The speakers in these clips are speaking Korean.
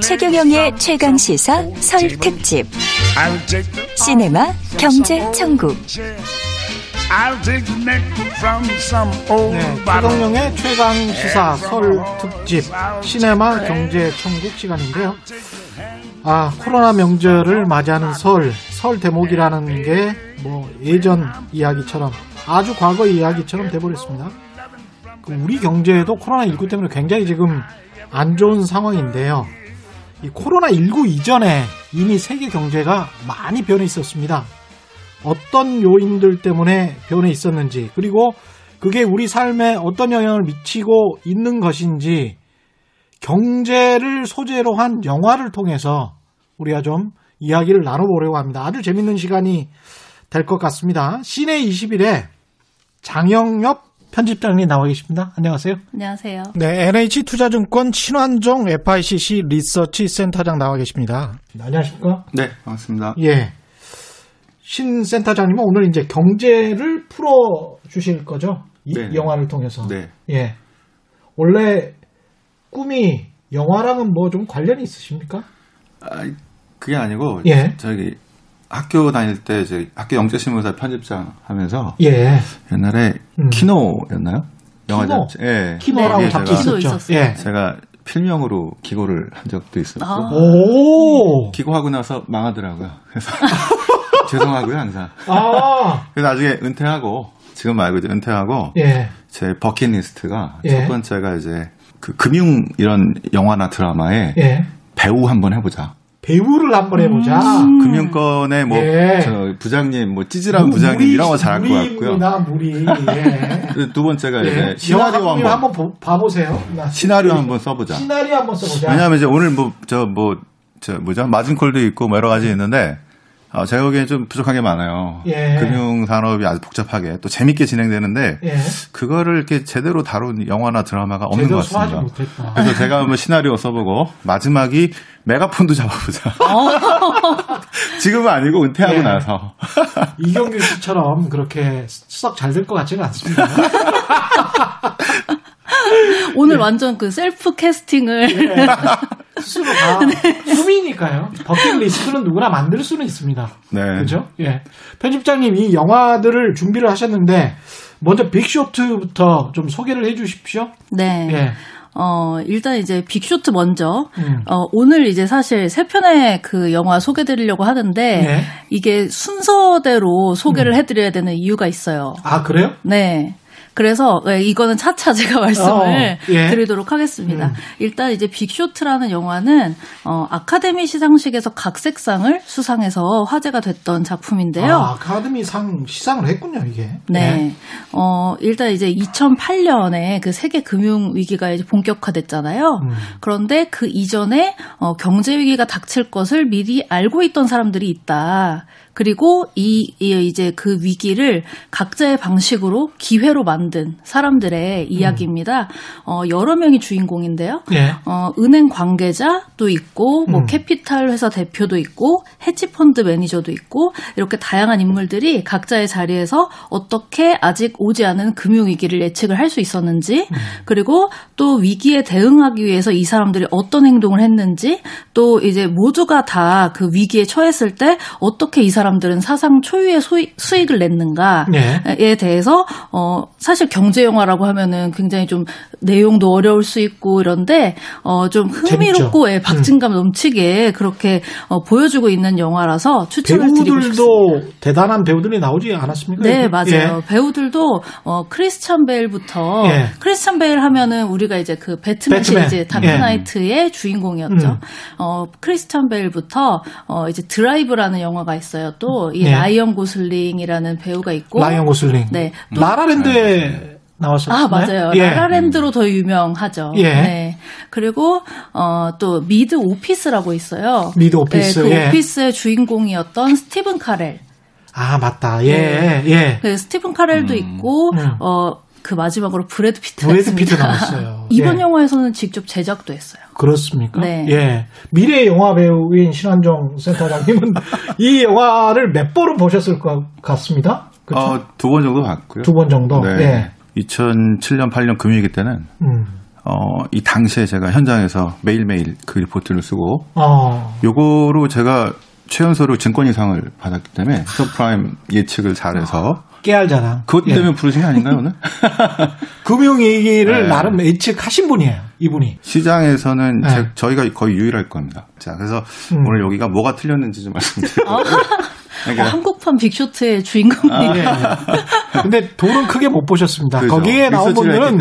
최경영의 최강 시사 설 특집 시네마 경제 천국. 네, 최경영의 최강 시사 설 특집 시네마 경제 천국 시간인데요. 아 코로나 명절을 맞이하는 설, 설 대목이라는 게 뭐 예전 이야기처럼 아주 과거 이야기처럼 돼버렸습니다. 그 우리 경제도 코로나 19 때문에 굉장히 지금 안 좋은 상황인데요. 이 코로나19 이전에 이미 세계 경제가 많이 변해 있었습니다. 어떤 요인들 때문에 변해 있었는지, 그리고 그게 우리 삶에 어떤 영향을 미치고 있는 것인지, 경제를 소재로 한 영화를 통해서 우리가 좀 이야기를 나눠보려고 합니다. 아주 재밌는 시간이 될 것 같습니다. 시내 21에 장영엽 편집장님 나와 계십니다. 안녕하세요. 안녕하세요. 네, NH투자증권 신환종 FICC 리서치 센터장 나와 계십니다. 네, 안녕하십니까? 네, 반갑습니다. 예. 신 센터장님은 오늘 이제 경제를 풀어 주실 거죠? 이 네. 영화를 통해서. 네. 예. 원래 꿈이 영화랑은 뭐 좀 관련이 있으십니까? 아, 그게 아니고 예. 저기 학교 다닐 때 저기 학교 영재신문사 편집장 하면서 예. 옛날에 음. 키노였나요? 영화 키노? 잡지. 예. 키노라고 거기에 잡지 제가, 있었죠. 예. 제가 필명으로 기고를 한 적도 있었고 아. 오. 기고하고 나서 망하더라고요. 그래서 죄송하고요 항상. 아. 그래서 나중에 은퇴하고 지금 말고 이제 은퇴하고 예. 제 버킷리스트가 예. 첫 번째가 이제 그 금융 이런 영화나 드라마에 예. 배우 한번 해보자. 배우를 한번 해보자. 금융권의 뭐 예. 저 부장님, 뭐 찌질한 부장님 이런 거 잘할 것 같고요. 무리입니다, 무리. 예. 그두 번째가 예. 이제 시나리오 한번 한번 보- 봐보세요. 나 시나리오 한번 써보자. 시나리오 한번 써보자. 왜냐하면 이제 오늘 뭐 저뭐저 뭐죠 마진콜도 있고 뭐 여러 가지 있는데 어, 제가 보기엔 좀 부족한 게 많아요. 예. 금융 산업이 아주 복잡하게 또 재밌게 진행되는데 예. 그거를 이렇게 제대로 다룬 영화나 드라마가 없는 것 같습니다. 못했다. 그래서 제가 한번 시나리오 써보고 마지막이 메가폰도 잡아보자. 지금은 아니고 은퇴하고 예. 나서. 이경규 씨처럼 그렇게 썩잘될 것 같지는 않습니다. 오늘 완전 그 셀프 캐스팅을 예. 스스로 다 꿈이니까요. 버킷리스트는 누구나 만들 수는 있습니다. 네. 그죠? 예. 편집장님 이 영화들을 준비를 하셨는데 먼저 빅쇼트부터 좀 소개를 해 주십시오. 네. 예. 어, 일단 이제 빅쇼트 먼저. 음. 어, 오늘 이제 사실 세 편의 그 영화 소개 드리려고 하는데 네. 이게 순서대로 음. 소개를 해 드려야 되는 이유가 있어요. 아, 그래요? 네. 그래서 네, 이거는 차차 제가 말씀을 어, 예. 드리도록 하겠습니다. 음. 일단 이제 빅쇼트라는 영화는 어, 아카데미 시상식에서 각색상을 수상해서 화제가 됐던 작품인데요. 아, 아카데미상 시상을 했군요, 이게. 네. 어, 일단 이제 2008년에 그 세계 금융 위기가 이제 본격화됐잖아요. 음. 그런데 그 이전에 어, 경제 위기가 닥칠 것을 미리 알고 있던 사람들이 있다. 그리고 이, 이 이제 그 위기를 각자의 방식으로 기회로 만든 사람들의 이야기입니다. 어, 여러 명이 주인공인데요. 예. 어, 은행 관계자도 있고, 뭐, 음. 캐피탈 회사 대표도 있고, 헤지펀드 매니저도 있고, 이렇게 다양한 인물들이 각자의 자리에서 어떻게 아직 오지 않은 금융 위기를 예측을 할 수 있었는지, 음. 그리고 또 위기에 대응하기 위해서 이 사람들이 어떤 행동을 했는지, 또 이제 모두가 다 그 위기에 처했을 때 어떻게 이 사람 들은 사상 초유의 소이- 수익을 냈는가, 예. 에 대해서 어 사실 경제 영화라고 하면은 굉장히 좀 내용도 어려울 수 있고 이런데 어좀 흥미롭고 예, 박진감 넘치게 그렇게 어, 보여주고 있는 영화라서 추천을 드리고 싶습니다. 배우들도 대단한 배우들이 나오지 않았습니까? 네? 맞아요. 배우들도 어 크리스찬 베일부터 예. 크리스찬 베일 하면은 우리가 이제 그 배트맨, 배트맨. 시리즈 예. 다크나이트의 주인공이었죠. 음. 어 크리스찬 베일부터 어 이제 드라이브라는 영화가 있어요. 또이 예. 라이언 고슬링이라는 배우가 있고 라이언 고슬링. 네. 또 라라랜드에 나왔었나요? 아 맞아요. 예. 라라랜드로 더 유명하죠. 예. 네. 그리고 어, 또 미드 오피스라고 있어요. 미드 오피스, 네, 그 예. 오피스의 주인공이었던 스티븐 카렐. 아, 맞다. 예, 예. 그 스티븐 카렐도 있고 음. 어. 그 마지막으로 브래드 피트가 브래드 피트. 나왔어요. 이번 예. 영화에서는 직접 제작도 했어요. 그렇습니까? 네. 예. 미래 영화 배우인 신한정 센터장님은 이 영화를 몇 번은 보셨을 것 같습니다. 그렇죠? 어, 두 번 정도 봤고요. 두 번 정도. 네. 예. 2007년, 8년 금융위기 때는 음. 어, 이 당시에 제가 현장에서 매일매일 그 리포트를 쓰고, 어. 요거로 제가 최연소로 증권인상을 받았기 때문에 서브프라임 예측을 잘해서 깨알 자랑. 그것 때문에 예. 부르신 게 아닌가요, 오늘? 금융위기를 네. 나름 예측하신 분이에요, 이분이. 시장에서는 네. 제, 저희가 거의 유일할 겁니다. 자, 그래서 음. 오늘 여기가 뭐가 틀렸는지 좀 말씀드릴게요. 아. 그러니까. 어, 한국판 빅쇼트의 주인공이. 아, 예, 예. 근데 돈은 크게 못 보셨습니다. 그렇죠. 거기에 나온 분들은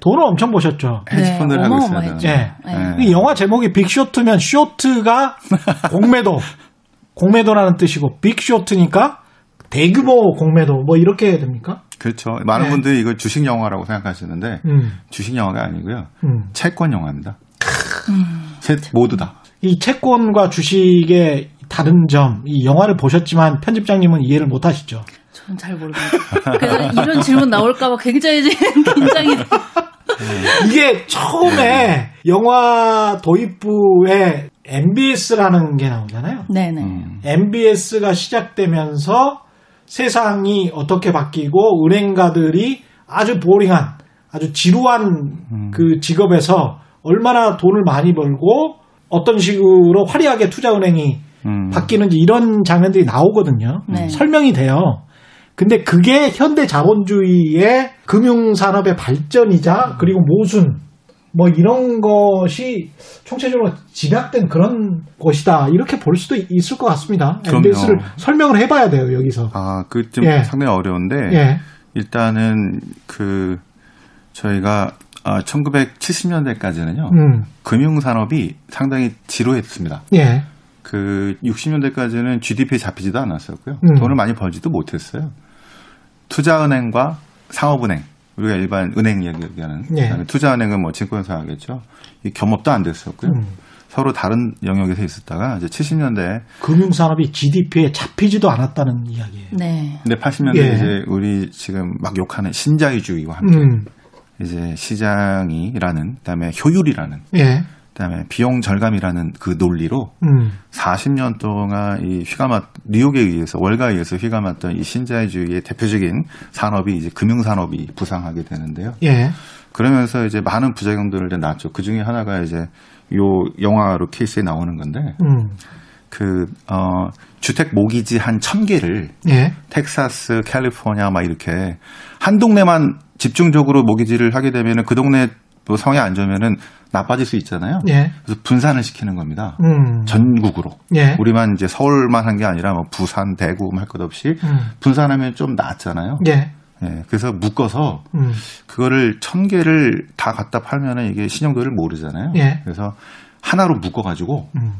돈을 엄청 보셨죠. 헤지펀드를 네, 하고 있어요. 예. 네. 영화 제목이 빅쇼트면 쇼트가 공매도, 공매도라는 뜻이고 빅쇼트니까 대규모 공매도 뭐 이렇게 해야 됩니까? 그렇죠. 많은 네. 분들이 이걸 주식 영화라고 생각하시는데 음. 주식 영화가 아니고요. 음. 채권 영화입니다. 음. 모두 다. 이 채권과 주식의 다른 점, 이 영화를 보셨지만 편집장님은 이해를 못 하시죠? 저는 잘 모르겠어요. 그래서 이런 질문 나올까봐 굉장히 긴장이. 이게 처음에 네. 영화 도입부에 MBS라는 게 나오잖아요. 네네. 음. MBS가 시작되면서 세상이 어떻게 바뀌고 은행가들이 아주 보링한 아주 지루한 음. 그 직업에서 얼마나 돈을 많이 벌고 어떤 식으로 화려하게 투자은행이 음. 바뀌는지 이런 장면들이 나오거든요. 네. 설명이 돼요. 근데 그게 현대 자본주의의 금융산업의 발전이자 그리고 모순 뭐 이런 것이 총체적으로 집약된 그런 것이다 이렇게 볼 수도 있을 것 같습니다. MBS를 설명을 해봐야 돼요 여기서. 아, 그좀 상당히 어려운데 예. 일단은 그 저희가 아, 1970년대까지는요 음. 금융 산업이 상당히 지루했습니다. 예. 그 60년대까지는 GDP에 잡히지도 않았었고요. 음. 돈을 많이 벌지도 못했어요. 투자은행과 상업은행 우리가 일반 은행 얘기하는 예. 투자은행은 뭐 증권사 하겠죠. 이 겸업도 안 됐었고요. 음. 서로 다른 영역에서 있었다가 이제 70년대 금융산업이 GDP에 잡히지도 않았다는 이야기예요. 네. 근데 80년대 예. 이제 우리 지금 막 욕하는 신자유주의와 함께 음. 이제 시장이라는 그다음에 효율이라는 예. 그다음에 비용 절감이라는 그 논리로 음. 40년 동안 이 휘감았 뉴욕에 의해서 월가에 의해서 휘감았던 이 신자유주의의 대표적인 산업이 이제 금융 산업이 부상하게 되는데요. 예. 그러면서 이제 많은 부작용들을 낳았죠. 그 중에 하나가 이제 요 영화로 케이스에 나오는 건데 음. 그, 어, 주택 모기지 한 천 개를 예. 텍사스, 캘리포니아 막 이렇게 한 동네만 집중적으로 모기지를 하게 되면은 그 동네 뭐 성에 안 좋으면은 나빠질 수 있잖아요. 예. 그래서 분산을 시키는 겁니다. 음. 전국으로. 예. 우리만 이제 서울만 한 게 아니라 뭐 부산, 대구 뭐할것 없이 음. 분산하면 좀 낫잖아요. 예. 예. 그래서 묶어서 음. 그거를 천 개를 다 갖다 팔면은 이게 신용도를 모르잖아요. 예. 그래서 하나로 묶어가지고 음.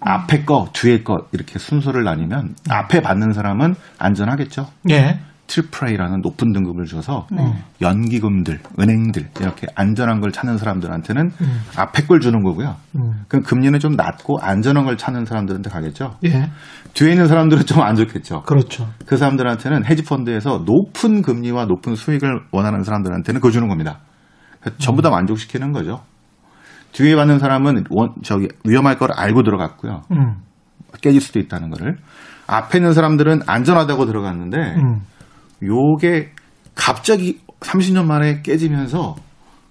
앞에 거, 뒤에 거 이렇게 순서를 나뉘면 앞에 받는 사람은 안전하겠죠. 예. 트리플 A라는 높은 등급을 줘서 네. 연기금들, 은행들 이렇게 안전한 걸 찾는 사람들한테는 음. 앞에 걸 주는 거고요. 음. 그럼 금리는 좀 낮고 안전한 걸 찾는 사람들한테 가겠죠. 예. 뒤에 있는 사람들은 좀 안 좋겠죠. 그렇죠. 그 사람들한테는 헤지펀드에서 높은 금리와 높은 수익을 원하는 사람들한테는 그거 주는 겁니다. 전부 다 만족시키는 거죠. 뒤에 받는 사람은 원, 저기 위험할 걸 알고 들어갔고요. 음. 깨질 수도 있다는 거를. 앞에 있는 사람들은 안전하다고 들어갔는데 음. 요게 갑자기 30년 만에 깨지면서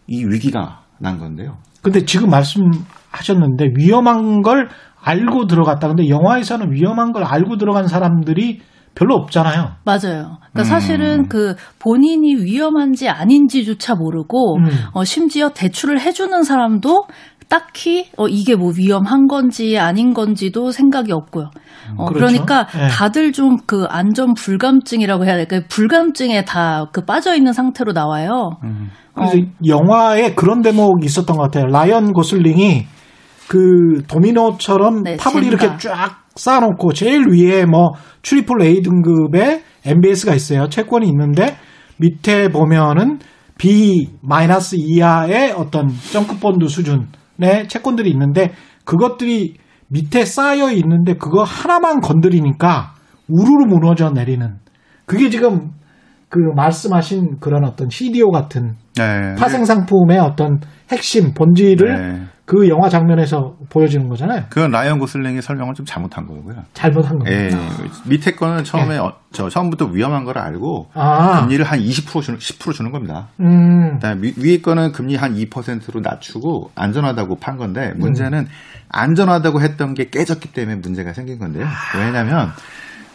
이 위기가 난 건데요. 근데 지금 말씀하셨는데 위험한 걸 알고 들어갔다. 근데 영화에서는 위험한 걸 알고 들어간 사람들이 별로 없잖아요. 맞아요. 그러니까 음. 사실은 그 본인이 위험한지 아닌지조차 모르고 음. 어, 심지어 대출을 해주는 사람도 딱히 어, 이게 뭐 위험한 건지 아닌 건지도 생각이 없고요. 어, 그렇죠? 그러니까 네. 다들 좀 그 안전 불감증이라고 해야 될까요? 불감증에 다 그 빠져 있는 상태로 나와요. 음. 그래서 어. 영화에 그런 대목이 있었던 것 같아요. 라이언 고슬링이 그 도미노처럼 네, 탑을 젠가. 이렇게 쫙 쌓아놓고 제일 위에 뭐 트리플 A 등급의 MBS가 있어요. 채권이 있는데 밑에 보면은 B 마이너스 이하의 어떤 점크본드 수준 의 채권들이 있는데 그것들이 밑에 쌓여 있는데 그거 하나만 건드리니까 우르르 무너져 내리는 그게 지금 그 말씀하신 그런 어떤 CDO 같은 네. 파생 상품의 어떤 핵심 본질을 네. 그 영화 장면에서 보여지는 거잖아요. 그건 라이언 고슬링이 설명을 좀 잘못한 거고요. 잘못한 거예요. 예, 밑에 거는 처음에 예. 어, 저 처음부터 위험한 걸 알고 아. 금리를 한 20% 주는 10% 주는 겁니다. 음. 위, 에 거는 금리 한 2%로 낮추고 안전하다고 판 건데 문제는 음. 안전하다고 했던 게 깨졌기 때문에 문제가 생긴 건데요. 아. 왜냐하면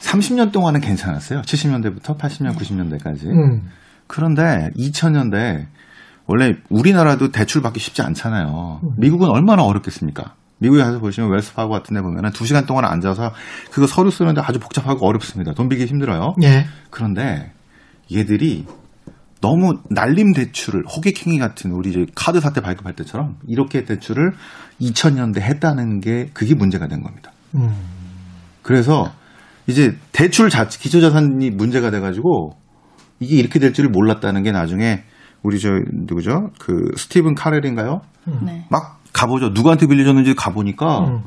30년 동안은 괜찮았어요. 70년대부터 80년, 90년대까지. 음. 그런데 2000년대 원래 우리나라도 대출 받기 쉽지 않잖아요. 음. 미국은 얼마나 어렵겠습니까? 미국에 가서 보시면 웰스파고 같은 데 보면은 2시간 동안 앉아서 그거 서류 쓰는데 아주 복잡하고 어렵습니다. 돈 빌기 힘들어요. 예. 그런데 얘들이 너무 날림 대출을 호객행위 같은 우리 이제 카드 사태 발급할 때처럼 이렇게 대출을 2000년대 했다는 게 그게 문제가 된 겁니다. 음. 그래서 이제 대출 자체 기초자산이 문제가 돼가지고 이게 이렇게 될 줄을 몰랐다는 게 나중에 우리 저 누구죠? 그 스티븐 카렐인가요? 음. 네. 막 가보죠. 누구한테 빌려줬는지 가보니까 음.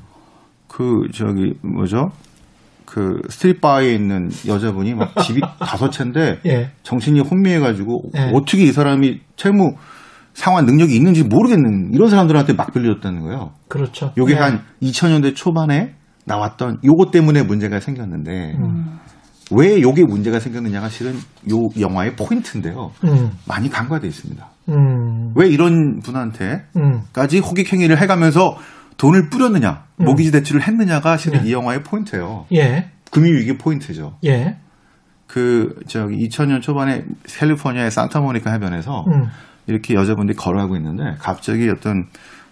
그 저기 뭐죠? 그 스트릿바에 있는 여자분이 막 집이 다섯 채인데 예. 정신이 혼미해가지고 예. 어떻게 이 사람이 채무 상환 능력이 있는지 모르겠는 이런 사람들한테 막 빌려줬다는 거예요. 그렇죠. 요게 예. 한 2000년대 초반에 나왔던 요것 때문에 문제가 생겼는데 음. 왜 요게 문제가 생겼느냐가 실은 요 영화의 포인트인데요. 음. 많이 간과돼 있습니다. 음. 왜 이런 분한테까지 음. 호객 행위를 해가면서 돈을 뿌렸느냐, 음. 모기지 대출을 했느냐가 실은 네. 이 영화의 포인트예요. 예. 금융 위기 포인트죠. 예. 그 저기 2000년 초반에 캘리포니아의 산타모니카 해변에서 음. 이렇게 여자분들이 걸어가고 있는데 갑자기 어떤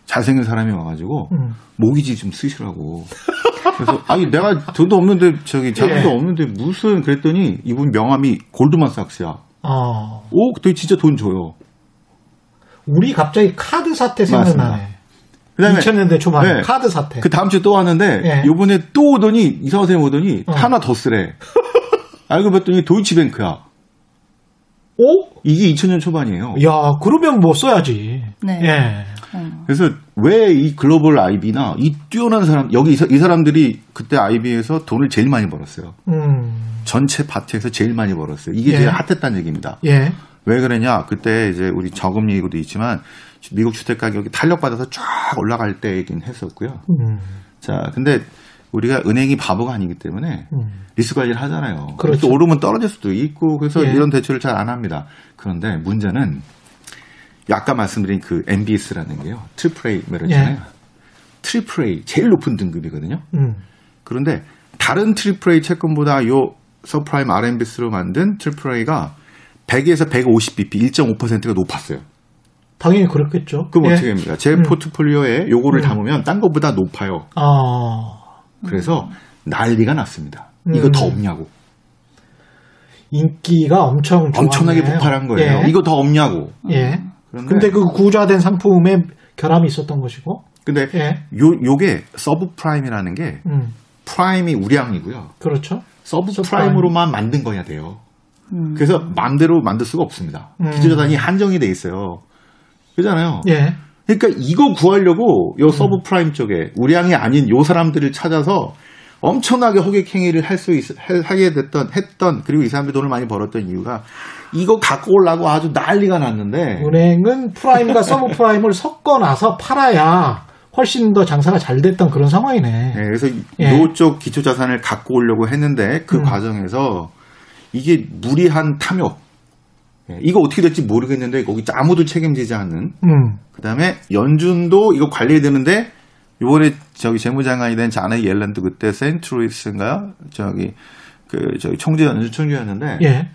잘생긴 사람이 와가지고 음. 모기지 좀 쓰시라고. 그래서 아니 내가 돈도 없는데 저기 자금도 예. 없는데 무슨 그랬더니 이분 명함이 골드만삭스야. 아. 오, 되게 진짜 돈 줘요. 우리 갑자기 카드 사태 생각나네. 그다음에 2000년대 초반에 네. 카드 사태. 그 다음 주에 또 왔는데 예. 요번에 또 오더니 이사 선생님 오더니 어. 하나 더 쓰래. 알고 봤더니 도이치뱅크야. 오? 이게 2000년 초반이에요. 야, 그러면 뭐 써야지. 네. 예. 음. 그래서 왜 이 글로벌 아이비나 이 뛰어난 사람 여기 이, 사람들이 그때 아이비에서 돈을 제일 많이 벌었어요. 음. 전체 파트에서 제일 많이 벌었어요. 이게 예. 제일 핫했다는 얘기입니다. 예. 왜 그러냐? 그때 이제 우리 저금리도 있지만 미국 주택 가격이 탄력 받아서 쫙 올라갈 때이긴 했었고요. 음. 자, 근데 우리가 은행이 바보가 아니기 때문에 음. 리스크 관리를 하잖아요. 그렇죠. 오르면 떨어질 수도 있고 그래서 예. 이런 대출을 잘 안 합니다. 그런데 문제는 아까 말씀드린 그 MBS라는 게요. 트리플 A 메르잖아요. 예. 트리플 A 제일 높은 등급이거든요. 음. 그런데 다른 트리플 A 채권보다 요 서브프라임 RMBS로 만든 트리플 A가 100에서 150bp 1.5%가 높았어요. 당연히 그렇겠죠. 그럼 예. 어떻게 됩니까? 제 음. 포트폴리오에 요거를 음. 담으면 딴 것보다 높아요. 아. 그래서 난리가 났습니다. 이거 더 음. 없냐고. 인기가 엄청 엄청나게 폭발한 거예요. 예. 이거 더 없냐고. 예. 그런데 근데 그 구조화된 상품에 결함이 있었던 것이고. 근데 예. 요 요게 서브 프라임이라는 게 음. 프라임이 우량이고요. 그렇죠. 서브 프라임으로만 만들어야 돼요. 음. 그래서 마음대로 만들 수가 없습니다. 음. 기초자산이 한정이 돼 있어요. 그잖아요. 예. 그러니까 이거 구하려고 요 서브 프라임 쪽에 우량이 아닌 요 사람들을 찾아서 엄청나게 호객 행위를 할수 있, 하게 됐던 했던 그리고 이 사람들이 돈을 많이 벌었던 이유가 이거 갖고 오려고 아주 난리가 났는데 은행은 프라임과 서브 프라임을 섞어 놔서 팔아야 훨씬 더 장사가 잘 됐던 그런 상황이네. 네, 그래서 예. 노쪽 기초 자산을 갖고 오려고 했는데 그 음. 과정에서 이게 무리한 탐욕. 예, 이거 어떻게 될지 모르겠는데 거기 아무도 책임지지 않는. 음. 그다음에 연준도 이거 관리해야 되는데 이번에 저기 재무장관이 된 자네 옐런도 그때 센트루이스인가요? 저기 그 저기 총재 연준 총재였는데 예.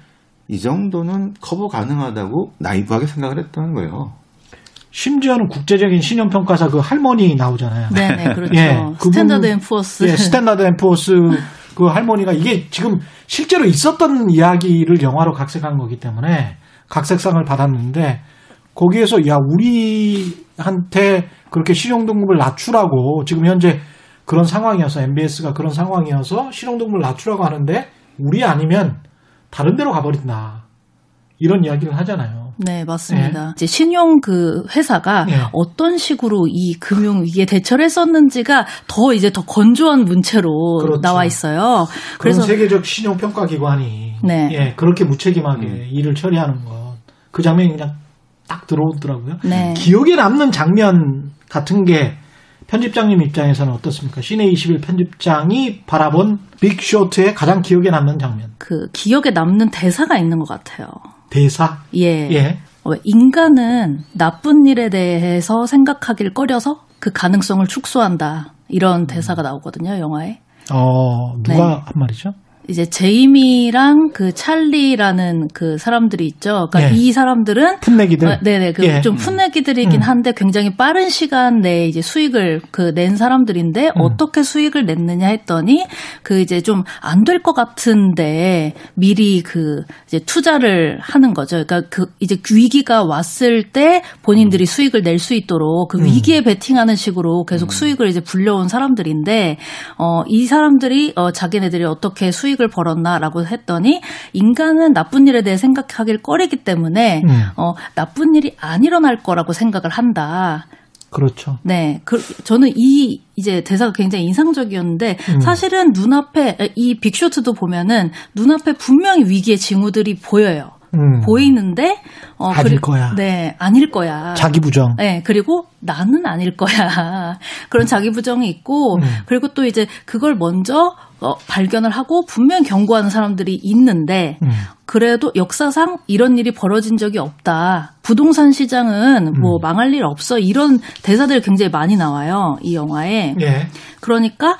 이 정도는 커버 가능하다고 나이브하게 생각을 했다는 거예요. 심지어는 국제적인 신용평가사 그 할머니 나오잖아요. 네네, 네, 그렇죠. 예, 스탠다드 앤 푸어스. 예, 스탠다드 앤 푸어스 그 할머니가 이게 지금 실제로 있었던 이야기를 영화로 각색한 거기 때문에 각색상을 받았는데 거기에서 야 우리한테 그렇게 신용등급을 낮추라고 지금 현재 그런 상황이어서 MBS가 그런 상황이어서 신용등급을 낮추라고 하는데 우리 아니면 다른 데로 가버린다 이런 이야기를 하잖아요. 네, 맞습니다. 네. 이제 신용 그 회사가 네. 어떤 식으로 이 금융 위기에 대처를 했었는지가 더 이제 더 건조한 문체로 그렇죠. 나와 있어요. 그래서 세계적 신용 평가 기관이 네. 예, 그렇게 무책임하게 음. 일을 처리하는 것. 그 장면이 그냥 딱 들어오더라고요. 네. 기억에 남는 장면 같은 게 편집장님 입장에서는 어떻습니까? 시내 21 편집장이 바라본 빅쇼트의 가장 기억에 남는 장면. 그 기억에 남는 대사가 있는 것 같아요. 대사? 예. 예. 어, 인간은 나쁜 일에 대해서 생각하길 꺼려서 그 가능성을 축소한다. 이런 대사가 나오거든요, 영화에. 어, 누가 네. 한 말이죠? 이제 제이미랑 그 찰리라는 그 사람들이 있죠. 그러니까 예. 이 사람들은 풋내기들. 어, 네네. 그좀 예. 풋내기들이긴 음. 한데 굉장히 빠른 시간 내에 이제 수익을 그 낸 사람들인데 음. 어떻게 수익을 냈느냐 했더니 그 이제 좀 안 될 것 같은데 미리 그 이제 투자를 하는 거죠. 그러니까 그 이제 위기가 왔을 때 본인들이 음. 수익을 낼 수 있도록 그 음. 위기에 베팅하는 식으로 계속 음. 수익을 이제 불려온 사람들인데 어이 사람들이 어 자기네들이 어떻게 수익 수익을 벌었나라고 했더니 인간은 나쁜 일에 대해 생각하길 꺼리기 때문에 음. 어, 나쁜 일이 안 일어날 거라고 생각을 한다. 그렇죠. 네. 그, 저는 이 이제 대사가 굉장히 인상적이었는데 음. 사실은 눈앞에 이 빅쇼트도 보면은 눈앞에 분명히 위기의 징후들이 보여요. 음. 보이는데 어 아닐 그리, 거야. 네, 아닐 거야. 자기 부정. 네, 그리고 나는 아닐 거야. 그런 자기 부정이 있고 음. 그리고 또 이제 그걸 먼저 어, 발견을 하고 분명 경고하는 사람들이 있는데 음. 그래도 역사상 이런 일이 벌어진 적이 없다. 부동산 시장은 뭐 음. 망할 일 없어. 이런 대사들이 굉장히 많이 나와요. 이 영화에. 예. 그러니까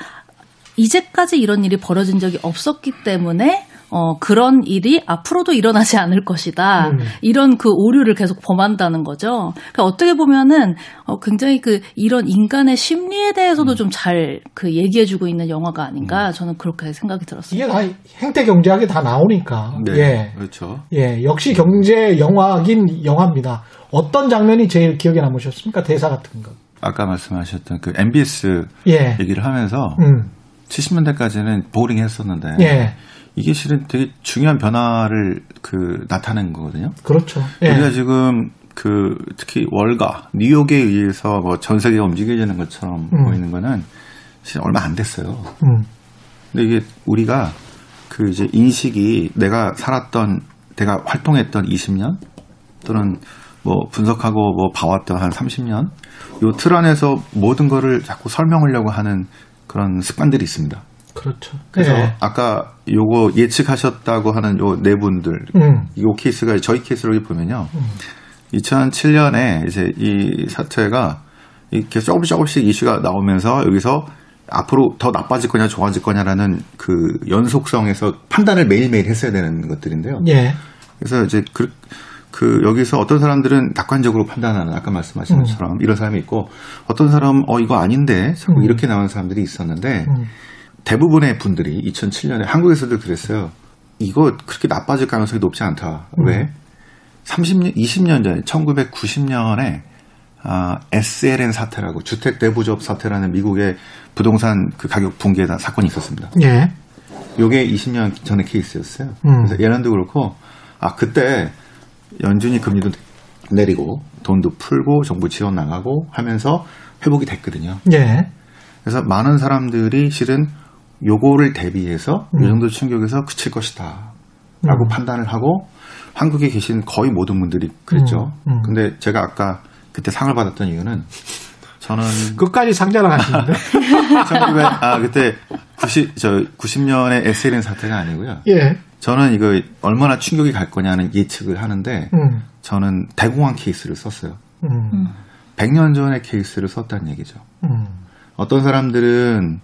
이제까지 이런 일이 벌어진 적이 없었기 때문에 어, 그런 일이 앞으로도 일어나지 않을 것이다. 음. 이런 그 오류를 계속 범한다는 거죠. 그러니까 어떻게 보면은 어, 굉장히 그 이런 인간의 심리에 대해서도 음. 좀잘 그 얘기해주고 있는 영화가 아닌가 음. 저는 그렇게 생각이 들었어요. 이게 다 행태 경제학이 다 나오니까. 네, 예. 그렇죠. 예, 역시 경제 영화긴 영화입니다. 어떤 장면이 제일 기억에 남으셨습니까? 대사 같은 거. 아까 말씀하셨던 그 MBS 예. 얘기를 하면서 음. 70년대까지는 보링 했었는데 예. 이게 실은 되게 중요한 변화를 그 나타낸 거거든요. 그렇죠. 예. 우리가 지금 그 특히 월가 뉴욕에 의해서 뭐 전 세계가 움직여지는 것처럼 음. 보이는 거는 사실 얼마 안 됐어요. 음. 근데 이게 우리가 그 이제 인식이 내가 살았던 내가 활동했던 20년 또는 뭐 분석하고 뭐 봐왔던 한 30년 요 틀 안에서 모든 거를 자꾸 설명하려고 하는 그런 습관들이 있습니다. 그렇죠. 그래서 네. 아까 요거 예측하셨다고 하는 요 네 분들 음. 이 케이스가 저희 케이스로 보면요. 음. 2007년에 이제 이 사태가 이렇게 조금씩 조금씩 이슈가 나오면서 여기서 앞으로 더 나빠질 거냐 좋아질 거냐라는 그 연속성에서 판단을 매일매일 했어야 되는 것들인데요. 예. 그래서 이제 그, 그 여기서 어떤 사람들은 낙관적으로 판단하는 아까 말씀하신 음. 것처럼 이런 사람이 있고 어떤 사람 어 이거 아닌데 자꾸 음. 이렇게 나오는 사람들이 있었는데 음. 대부분의 분들이 2007년에 한국에서도 그랬어요. 이거 그렇게 나빠질 가능성이 높지 않다. 음. 왜? 30년, 20년 전에 1990년에 아, SLN 사태라고 주택 대부조업 사태라는 미국의 부동산 그 가격 붕괴 사건이 있었습니다. 예. 요게 20년 전의 케이스였어요. 음. 그래서 예란도 그렇고 아 그때 연준이 금리도 내리고 돈도 풀고 정부 지원 나가고 하면서 회복이 됐거든요. 예. 그래서 많은 사람들이 실은 요거를 대비해서 음. 이 정도 충격에서 그칠 것이다. 라고 음. 판단을 하고 한국에 계신 거의 모든 분들이 그랬죠. 음. 음. 근데 제가 아까 그때 상을 받았던 이유는 저는 끝까지 상자를 하시는데 1900, 아 그때 90 저 90년의 SLN 사태가 아니고요. 예. 저는 이거 얼마나 충격이 갈 거냐는 예측을 하는데 음. 저는 대공황 케이스를 썼어요. 음. 100년 전의 케이스를 썼다는 얘기죠. 음. 어떤 사람들은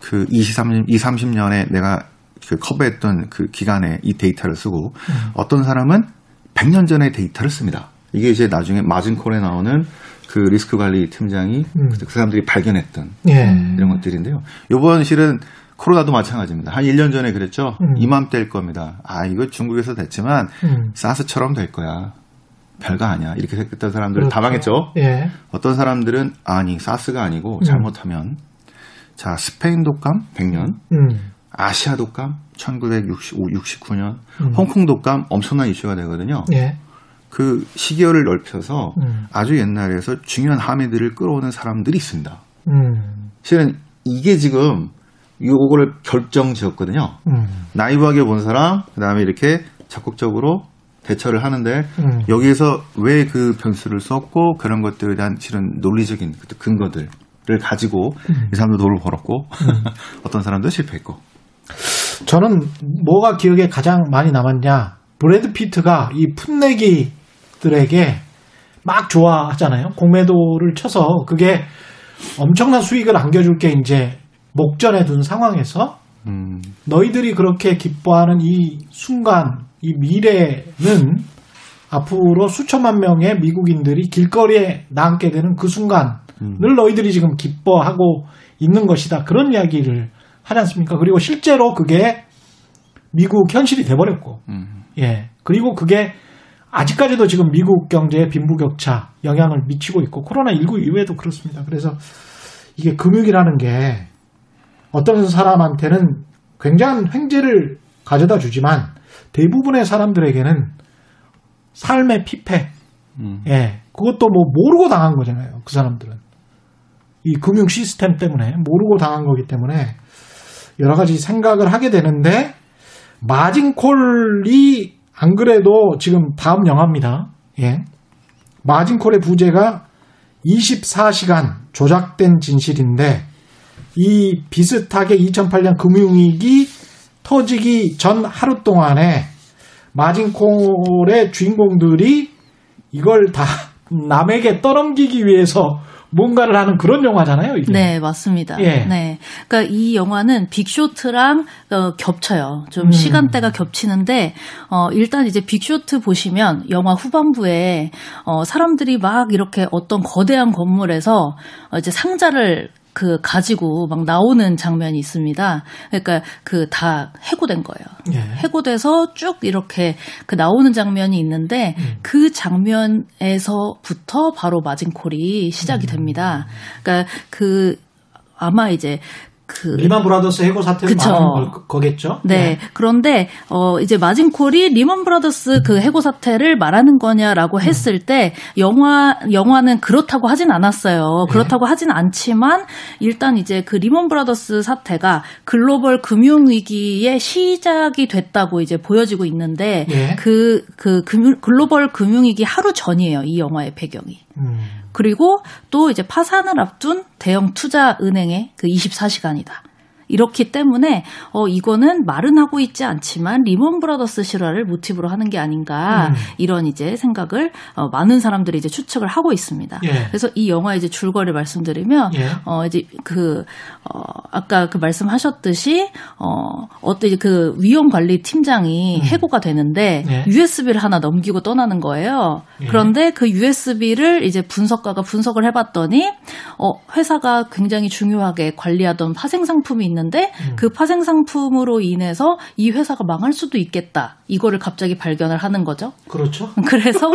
그 23, 20, 30년에 내가 그 커버했던 그 기간에 이 데이터를 쓰고 음. 어떤 사람은 100년 전의 데이터를 씁니다. 이게 이제 나중에 마진콜에 나오는 그 리스크 관리 팀장이 음. 그 사람들이 발견했던 예. 이런 것들인데요. 요번 실은 코로나도 마찬가지입니다. 한 1년 전에 그랬죠. 음. 이맘때일 겁니다. 아, 이거 중국에서 됐지만 음. 사스처럼 될 거야. 별거 아니야. 이렇게 생각했던 사람들 그렇죠. 다 망했죠. 예. 어떤 사람들은 아니, 사스가 아니고 음. 잘못하면 자, 스페인 독감 100년, 음. 아시아 독감 1965, 69년, 음. 홍콩 독감 엄청난 이슈가 되거든요. 예. 그 시기열을 넓혀서 음. 아주 옛날에서 중요한 함의들을 끌어오는 사람들이 있습니다. 음. 실은 이게 지금 이거를 결정 지었거든요. 음. 나이브하게 본 사람, 그 다음에 이렇게 적극적으로 대처를 하는데 음. 여기에서 왜 그 변수를 썼고 그런 것들에 대한 실은 논리적인 그 근거들을 가지고 음. 이 사람도 돈을 벌었고 음. 어떤 사람도 실패했고 저는 뭐가 기억에 가장 많이 남았냐 브래드 피트가 이 풋내기들에게 막 좋아하잖아요 공매도를 쳐서 그게 엄청난 수익을 안겨줄 게 이제 목전에 둔 상황에서 음. 너희들이 그렇게 기뻐하는 이 순간, 이 미래는 앞으로 수천만 명의 미국인들이 길거리에 나앉게 되는 그 순간 을 음. 너희들이 지금 기뻐하고 있는 것이다. 그런 이야기를 하지 않습니까? 그리고 실제로 그게 미국 현실이 돼버렸고, 음. 예. 그리고 그게 아직까지도 지금 미국 경제에 빈부격차 영향을 미치고 있고, 코로나19 이후에도 그렇습니다. 그래서 이게 금융이라는 게 어떤 사람한테는 굉장한 횡재를 가져다 주지만 대부분의 사람들에게는 삶의 피폐, 음. 예, 그것도 뭐 모르고 당한 거잖아요. 그 사람들은 이 금융 시스템 때문에 모르고 당한 거기 때문에 여러 가지 생각을 하게 되는데 마진콜이 안 그래도 지금 다음 영화입니다. 예. 마진콜의 부제가 24시간 조작된 진실인데 이 비슷하게 2008년 금융위기 터지기 전 하루 동안에 마진콜의 주인공들이 이걸 다 남에게 떠넘기기 위해서 뭔가를 하는 그런 영화잖아요. 이게. 네, 맞습니다. 예. 네, 그러니까 이 영화는 빅쇼트랑 어, 겹쳐요. 좀 음. 시간대가 겹치는데 어, 일단 이제 빅쇼트 보시면 영화 후반부에 어, 사람들이 막 이렇게 어떤 거대한 건물에서 어, 이제 상자를 그 가지고 막 나오는 장면이 있습니다. 그러니까 그 다 해고된 거예요. 예. 해고돼서 쭉 이렇게 그 나오는 장면이 있는데 음. 그 장면에서부터 바로 마진콜이 시작이 음. 됩니다. 그러니까 그 아마 이제 그 리만 브라더스 해고 사태를 말하는 거겠죠. 네. 네. 그런데 어 이제 마진콜이 리만 브라더스 그 해고 사태를 말하는 거냐라고 음. 했을 때 영화 영화는 그렇다고 하진 않았어요. 네. 그렇다고 하진 않지만 일단 이제 그 리먼 브라더스 사태가 글로벌 금융 위기의 시작이 됐다고 이제 보여지고 있는데 그그 네. 그 글로벌 금융 위기 하루 전이에요. 이 영화의 배경이. 음. 그리고 또 이제 파산을 앞둔 대형 투자 은행의 그 24시간이다. 이렇기 때문에 어 이거는 말은 하고 있지 않지만 리먼 브라더스 실화를 모티브로 하는 게 아닌가 음. 이런 이제 생각을 어 많은 사람들이 이제 추측을 하고 있습니다. 예. 그래서 이 영화 이제 줄거리 말씀드리면 예. 어 이제 그 어, 아까 그 말씀하셨듯이 어, 어떤 이제 그 위험 관리 팀장이 음. 해고가 되는데 네. USB를 하나 넘기고 떠나는 거예요. 예. 그런데 그 USB를 이제 분석가가 분석을 해봤더니 어, 회사가 굉장히 중요하게 관리하던 파생 상품이 있는 데 음. 그 파생 상품으로 인해서 이 회사가 망할 수도 있겠다. 이거를 갑자기 발견을 하는 거죠. 그렇죠. 그래서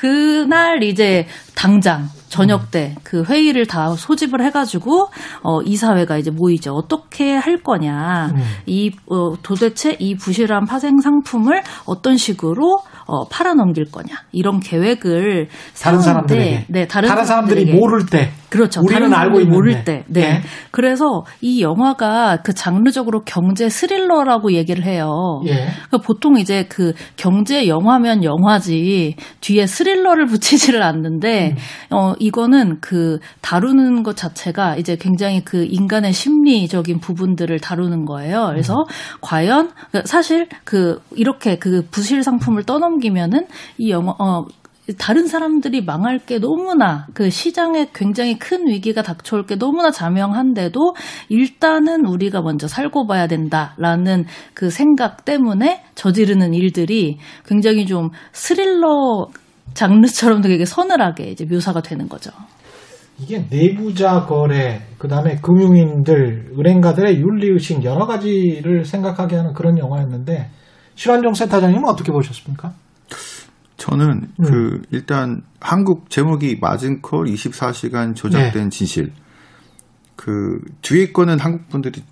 그날 이제 당장 저녁 때 그 회의를 다 소집을 해가지고 어 이사회가 이제 모이죠. 어떻게 할 거냐. 음. 이 어, 도대체 이 부실한 파생 상품을 어떤 식으로 어, 팔아넘길 거냐 이런 계획을 다른 사람들에게 네 다른, 다른 사람들이 사람들에게. 모를 때 그렇죠 우리는 알고 있는데. 모를 때 네. 네. 그래서 이 영화가 그 장르적으로 경제 스릴러라고 얘기를 해요. 예. 그러니까 보통 이제 그 경제 영화면 영화지 뒤에 스릴 러를 붙이지를 않는데 음. 어 이거는 그 다루는 것 자체가 이제 굉장히 그 인간의 심리적인 부분들을 다루는 거예요. 그래서 음. 과연 사실 그 이렇게 그 부실 상품을 떠넘기면은 이 영화 어 다른 사람들이 망할 게 너무나 그 시장에 굉장히 큰 위기가 닥쳐올 게 너무나 자명한데도 일단은 우리가 먼저 살고 봐야 된다라는 그 생각 때문에 저지르는 일들이 굉장히 좀 스릴러 장르처럼 되게 서늘하게 이제 묘사가 되는 거죠. 이게 내부자 거래, 그 다음에 금융인들, 은행가들의 윤리의식 여러 가지를 생각하게 하는 그런 영화였는데, 실환종 센터장님은 어떻게 보셨습니까? 저는 음. 그, 일단 한국 제목이 마진콜 24시간 조작된 네. 진실. 그, 뒤에 거는 한국 분들이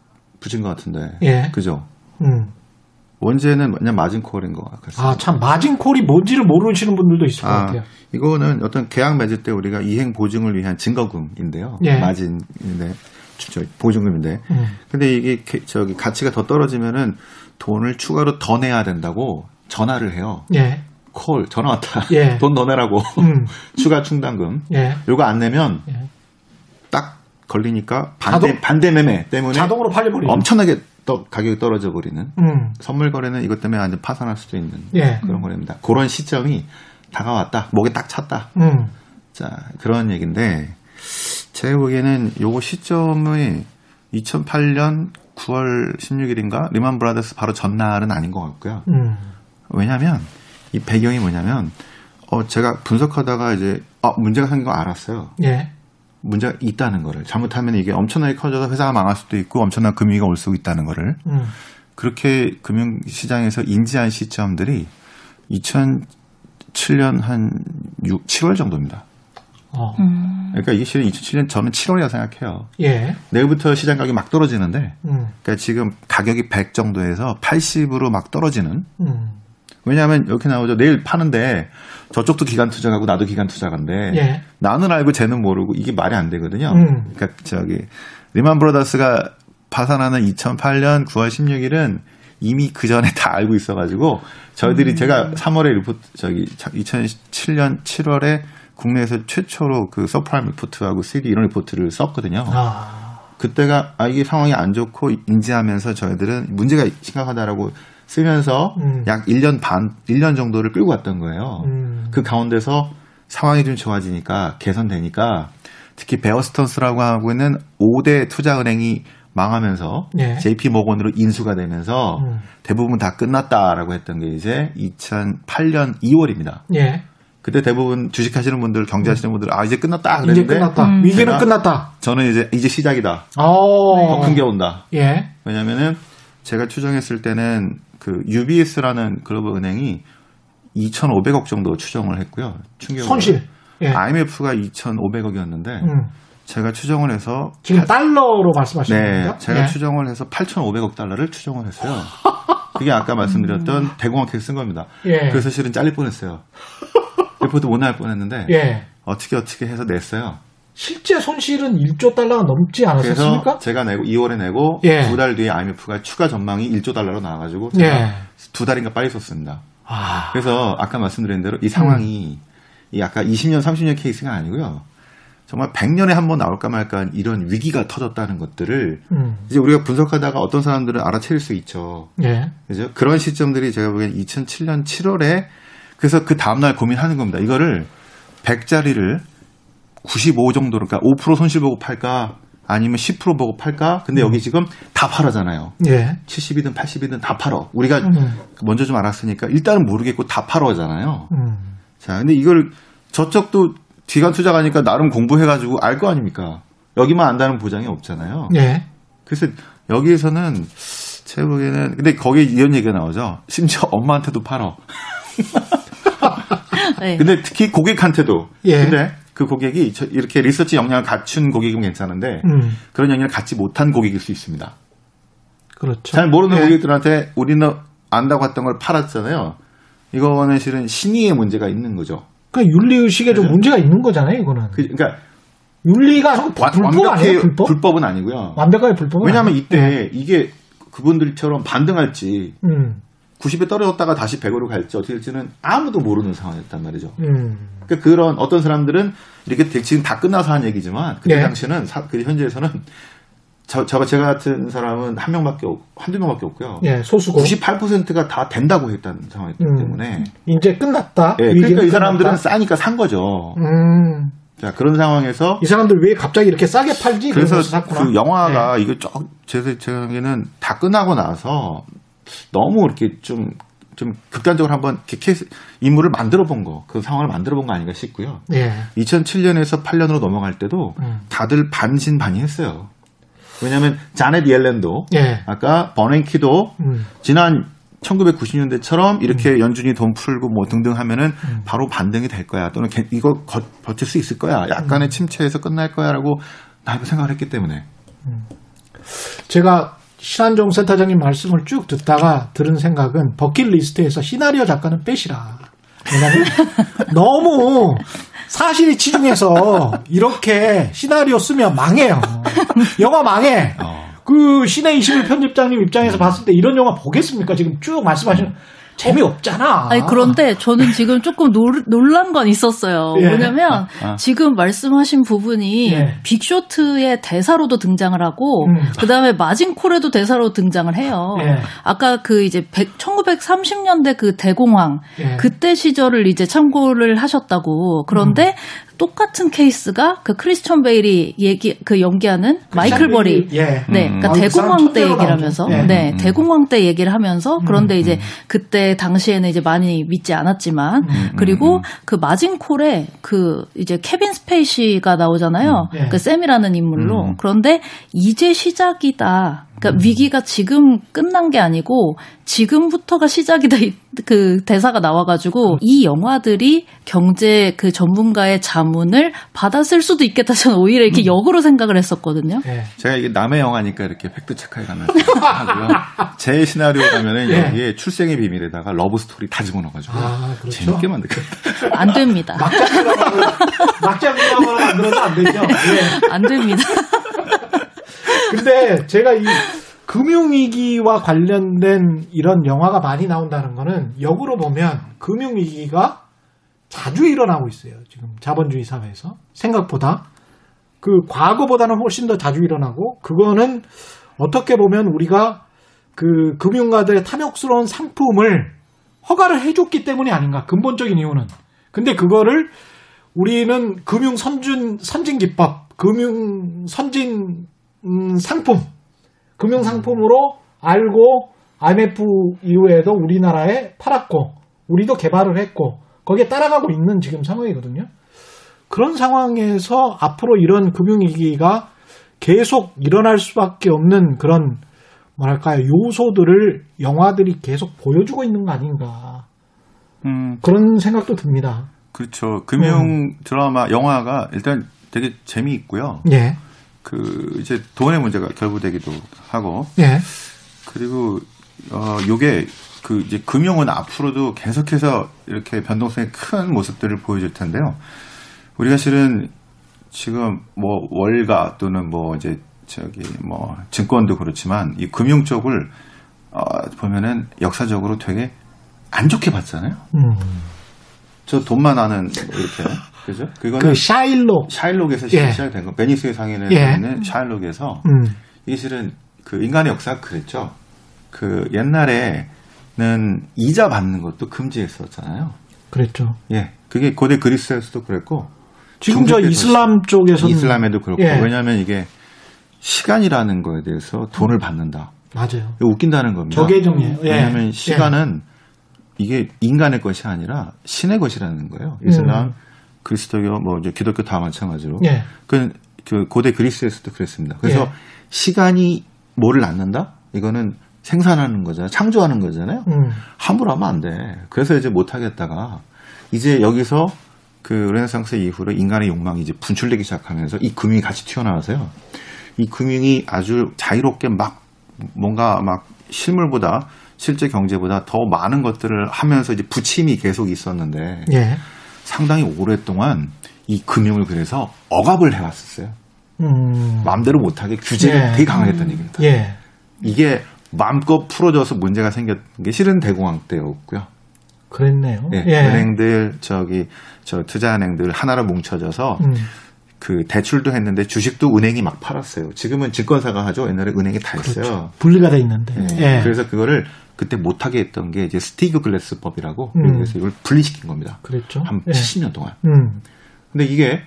붙인 것 같은데. 예. 그죠? 음. 원제는 그냥 마진콜인 것 같아요. 아, 참, 마진콜이 뭔지를 모르시는 분들도 있을 것 아, 같아요. 이거는 어떤 계약 맺을 때 우리가 이행 보증을 위한 증거금인데요. 예. 마진인데, 저, 보증금인데. 음. 근데 이게 저기 가치가 더 떨어지면은 돈을 추가로 더 내야 된다고 전화를 해요. 예. 콜 전화 왔다. 예. 돈 넣어내라고 음. 추가 충당금. 예. 요거 안 내면 예. 딱 걸리니까 반대 자동, 반대 매매 때문에 자동으로 팔려버리죠. 엄청나게 또 가격이 떨어져 버리는 음. 선물 거래는 이것 때문에 완전 파산할 수도 있는 예. 그런 거래입니다. 그런 시점이 다가왔다. 목에 딱 찼다. 음. 자 그런 얘기인데 제가 보기에는 요거 시점이 2008년 9월 16일인가 리만 브라더스 바로 전날은 아닌 것 같고요. 음. 왜냐하면 이 배경이 뭐냐면 어 제가 분석하다가 이제 어 문제가 생긴 거 알았어요. 예. 문제가 있다는 거를 잘못하면 이게 엄청나게 커져서 회사가 망할 수도 있고 엄청난 금위가 올 수 있다는 거를 음. 그렇게 금융시장에서 인지한 시점들이 2007년 한 6, 7월 정도입니다. 어. 음. 그러니까 이게 실은 2007년 저는 7월이라 생각해요. 예. 내일부터 시장 가격이 막 떨어지는데, 음. 그러니까 지금 가격이 100 정도에서 80으로 막 떨어지는. 음. 왜냐하면 이렇게 나오죠. 내일 파는데 저쪽도 기관 투자하고 나도 기관 투자가인데 예. 나는 알고 쟤는 모르고 이게 말이 안 되거든요. 음. 그러니까 저기 리만 브라더스가 파산하는 2008년 9월 16일은 이미 그 전에 다 알고 있어가지고 저희들이 음. 제가 3월에 리포트 저기 2007년 7월에 국내에서 최초로 그 서브프라임 리포트하고 CDO 이런 리포트를 썼거든요. 아. 그때가 아 이게 상황이 안 좋고 인지하면서 저희들은 문제가 심각하다라고 쓰면서 음. 약 1년 반, 1년 정도를 끌고 왔던 거예요. 음. 그 가운데서 상황이 좀 좋아지니까 개선되니까 특히 베어스턴스라고 하고 있는 5대 투자은행이 망하면서 예. JP 모건으로 인수가 되면서 음. 대부분 다 끝났다라고 했던 게 이제 2008년 2월입니다. 예. 그때 대부분 주식 하시는 분들, 경제 하시는 분들, 아, 이제 끝났다. 그랬는데. 이제 끝났다. 음. 위기는 끝났다. 저는 이제, 이제 시작이다. 더 큰 게 온다. 예. 왜냐면은 제가 추정했을 때는 그 UBS라는 글로벌 은행이 2,500억 정도 추정을 했고요. 충격으로. 손실. 예. IMF가 2,500억이었는데 음. 제가 추정을 해서 지금 8, 달러로 말씀하시는 네, 건가요? 제가 예. 추정을 해서 8,500억 달러를 추정을 했어요. 그게 아까 말씀드렸던 음. 대공황 객쓴 겁니다. 예. 그래서 실은 잘릴 뻔했어요. 리포트 못 나갈 뻔했는데 예. 어떻게 어떻게 해서 냈어요. 실제 손실은 1조 달러가 넘지 않았습니까? 그래서 제가 내고 2월에 내고 예. 두달 뒤에 IMF가 추가 전망이 1조 달러로 나와가지고 제가 예. 두 달인가 빨리 썼습니다. 아. 그래서 아까 말씀드린 대로 이 상황이 음. 이 아까 20년, 30년 케이스가 아니고요. 정말 100년에 한 번 나올까 말까 이런 위기가 터졌다는 것들을 음. 이제 우리가 분석하다가 어떤 사람들은 알아차릴 수 있죠. 예. 그죠? 그런 시점들이 제가 보기엔 2007년 7월에 그래서 그 다음날 고민하는 겁니다. 이거를 100짜리를 95 정도로 그러니까 5% 손실 보고 팔까 아니면 10% 보고 팔까? 근데 음. 여기 지금 다 팔아잖아요. 예. 70이든 80이든 다 팔어. 우리가 음. 먼저 좀 알았으니까 일단은 모르겠고 다 팔어잖아요. 음. 자, 근데 이걸 저쪽도 기관 투자 가니까 나름 공부해가지고 알 거 아닙니까? 여기만 안다는 보장이 없잖아요. 예. 그래서 여기에서는 제 보기에는 근데 거기에 이런 얘기가 나오죠. 심지어 엄마한테도 팔어. 네. 근데 특히 고객한테도. 예. 근데 그 고객이 이렇게 리서치 역량을 갖춘 고객이면 괜찮은데 음. 그런 역량을 갖지 못한 고객일 수 있습니다. 그렇죠. 잘 모르는 네. 고객들한테 우리는 안다고 했던 걸 팔았잖아요. 이거는 실은 신의의 문제가 있는 거죠. 그러니까 윤리의식에 좀 문제가 있는 거잖아요, 이거는. 그, 러니까 윤리가 불법 아니에요, 불법? 불법은 아니고요. 완벽하게 불법은 왜냐하면 이때 네. 이게 그분들처럼 반등할지 음. 90에 떨어졌다가 다시 100으로 갈지 어떻게 될지는 아무도 모르는 상황이었단 말이죠. 음. 그러니까 그런 어떤 사람들은 이렇게 지금 다 끝나서 한 얘기지만 그때 네. 당시는 사, 그 현재에서는 저, 저, 제가 같은 사람은 한 명밖에 없, 한두 명밖에 없고요. 예, 소수고. 98%가 다 된다고 했다는 상황이기 음, 때문에. 이제 끝났다. 예, 그러니까 이 사람들은 끝났다. 싸니까 산 거죠. 음. 자, 그런 상황에서. 이 사람들 왜 갑자기 이렇게 싸게 팔지? 그래서 그 영화가 네. 이거 쭉, 제, 제 생각에는 다 끝나고 나서 너무 이렇게 좀, 좀 극단적으로 한번 케이스, 인물을 만들어 본 거, 그 상황을 만들어 본 거 아닌가 싶고요. 예. 2007년에서 8년으로 넘어갈 때도 음. 다들 반신반의했어요. 왜냐하면 자넷 옐렌도 예. 아까 버냉키도 음. 지난 1990년대처럼 이렇게 음. 연준이 돈 풀고 뭐 등등 하면은 음. 바로 반등이 될 거야 또는 이거 거, 버틸 수 있을 거야 약간의 음. 침체에서 끝날 거야라고 나이도 생각을 했기 때문에 음. 제가 신한종 센터장님 말씀을 쭉 듣다가 들은 생각은 버킷리스트에서 시나리오 작가는 빼시라. 왜냐면 너무 사실이 치중해서 이렇게 시나리오 쓰면 망해요. 영화 망해. 어. 그 신의 21 편집장님 입장에서 봤을 때 이런 영화 보겠습니까? 지금 쭉 말씀하시는 재미없잖아. 아니 그런데 저는 지금 조금 놀, 놀란 건 있었어요. 예. 뭐냐면 아. 지금 말씀하신 부분이 예. 빅쇼트의 대사로도 등장을 하고 음. 그다음에 마진콜에도 대사로 등장을 해요. 예. 아까 그 이제 100, 1930년대 그 대공황 예. 그때 시절을 이제 참고를 하셨다고. 그런데 음. 똑같은 케이스가 그 크리스천 베일이 얘기 그 연기하는 그 마이클 버리 예. 네 음. 그러니까 아, 그 대공황 때 얘기를 하면서 예. 네 음. 대공황 때 얘기를 하면서 그런데 음. 이제 음. 그때 당시에는 이제 많이 믿지 않았지만 음. 그리고 음. 그 마진콜에 그 이제 케빈 스페이시가 나오잖아요 예. 그 샘이라는 인물로 그런데 이제 시작이다 그러니까 음. 위기가 지금 끝난 게 아니고 지금부터가 시작이다 그 대사가 나와가지고 음. 이 영화들이 경제 그 전문가의 자문을 받았을 수도 있겠다 저는 오히려 이렇게 음. 역으로 생각을 했었거든요. 네. 제가 이게 남의 영화니까 이렇게 fact check해 가면 하고요. 제 시나리오라면은 네. 여기에 출생의 비밀에다가 러브 스토리 다 집어넣어가지고 아, 그렇죠? 재밌게 만들겠다. 안 됩니다. 막장 드라마로 만들어도 안 되죠. 네. 안 됩니다. 근데 제가 이 금융위기와 관련된 이런 영화가 많이 나온다는 거는 역으로 보면 금융위기가 자주 일어나고 있어요. 지금 자본주의 사회에서. 생각보다. 그 과거보다는 훨씬 더 자주 일어나고, 그거는 어떻게 보면 우리가 그 금융가들의 탐욕스러운 상품을 허가를 해줬기 때문이 아닌가. 근본적인 이유는. 근데 그거를 우리는 금융 선진, 선진 기법, 금융 선진 음, 상품, 금융 상품으로 알고 IMF 이후에도 우리나라에 팔았고 우리도 개발을 했고 거기에 따라가고 있는 지금 상황이거든요. 그런 상황에서 앞으로 이런 금융위기가 계속 일어날 수밖에 없는 그런 뭐랄까요 요소들을 영화들이 계속 보여주고 있는 거 아닌가 음, 그런 생각도 듭니다. 그렇죠. 금융 음. 드라마 영화가 일단 되게 재미있고요. 예. 그 이제 돈의 문제가 결부되기도 하고 예. 그리고 어 요게 그 이제 금융은 앞으로도 계속해서 이렇게 변동성이 큰 모습들을 보여줄 텐데요. 우리가 실은 지금 뭐 월가 또는 뭐 이제 저기 뭐 증권도 그렇지만 이 금융 쪽을 어 보면은 역사적으로 되게 안 좋게 봤잖아요. 음. 저 돈만 아는 뭐 이렇게 그죠? 그거는 그 샤일록 샤일록에서 예. 시작된 거. 베니스의 상인에 예. 있는 샤일록에서 음. 이게 실은 그 인간의 역사가 그랬죠. 그 옛날에는 이자 받는 것도 금지했었잖아요. 그랬죠. 예. 그게 고대 그리스에서도 그랬고 지금 저 이슬람 쪽에서 이슬람에도 그렇고 예. 왜냐하면 이게 시간이라는 거에 대해서 돈을 받는다. 맞아요. 웃긴다는 겁니다. 저계종이에요. 예. 왜냐하면 예. 시간은 이게 인간의 것이 아니라 신의 것이라는 거예요. 이슬람 음. 그리스도교 뭐 이제 기독교 다 마찬가지로. 예. 그, 그 고대 그리스에서도 그랬습니다. 그래서 예. 시간이 뭐를 낳는다? 이거는 생산하는 거잖아요. 창조하는 거잖아요. 음. 함부로 하면 안 돼. 그래서 이제 못 하겠다가 이제 여기서 그 르네상스 이후로 인간의 욕망이 이제 분출되기 시작하면서 이 금융이 같이 튀어나와서요. 이 금융이 아주 자유롭게 막 뭔가 막 실물보다 실제 경제보다 더 많은 것들을 하면서 이제 부침이 계속 있었는데 예. 상당히 오랫동안 이 금융을 그래서 억압을 해왔었어요. 음. 마음대로 못하게 규제가 예. 되게 강하겠다는 얘기입니다. 예. 이게 마음껏 풀어져서 문제가 생겼던 게 실은 대공황 때였고요. 그랬네요. 예. 예. 은행들 저기 저 투자은행들 하나로 뭉쳐져서 음. 그 대출도 했는데 주식도 은행이 막 팔았어요. 지금은 증권사가 하죠. 옛날에 은행이 다 했어요. 그렇죠. 분리가 돼 있는데. 예. 그래서 그거를 그때 못하게 했던 게 이제 스티그 글래스법이라고 음. 그래서 이걸 분리시킨 겁니다. 그랬죠. 한 예. 70년 동안. 음. 근데 이게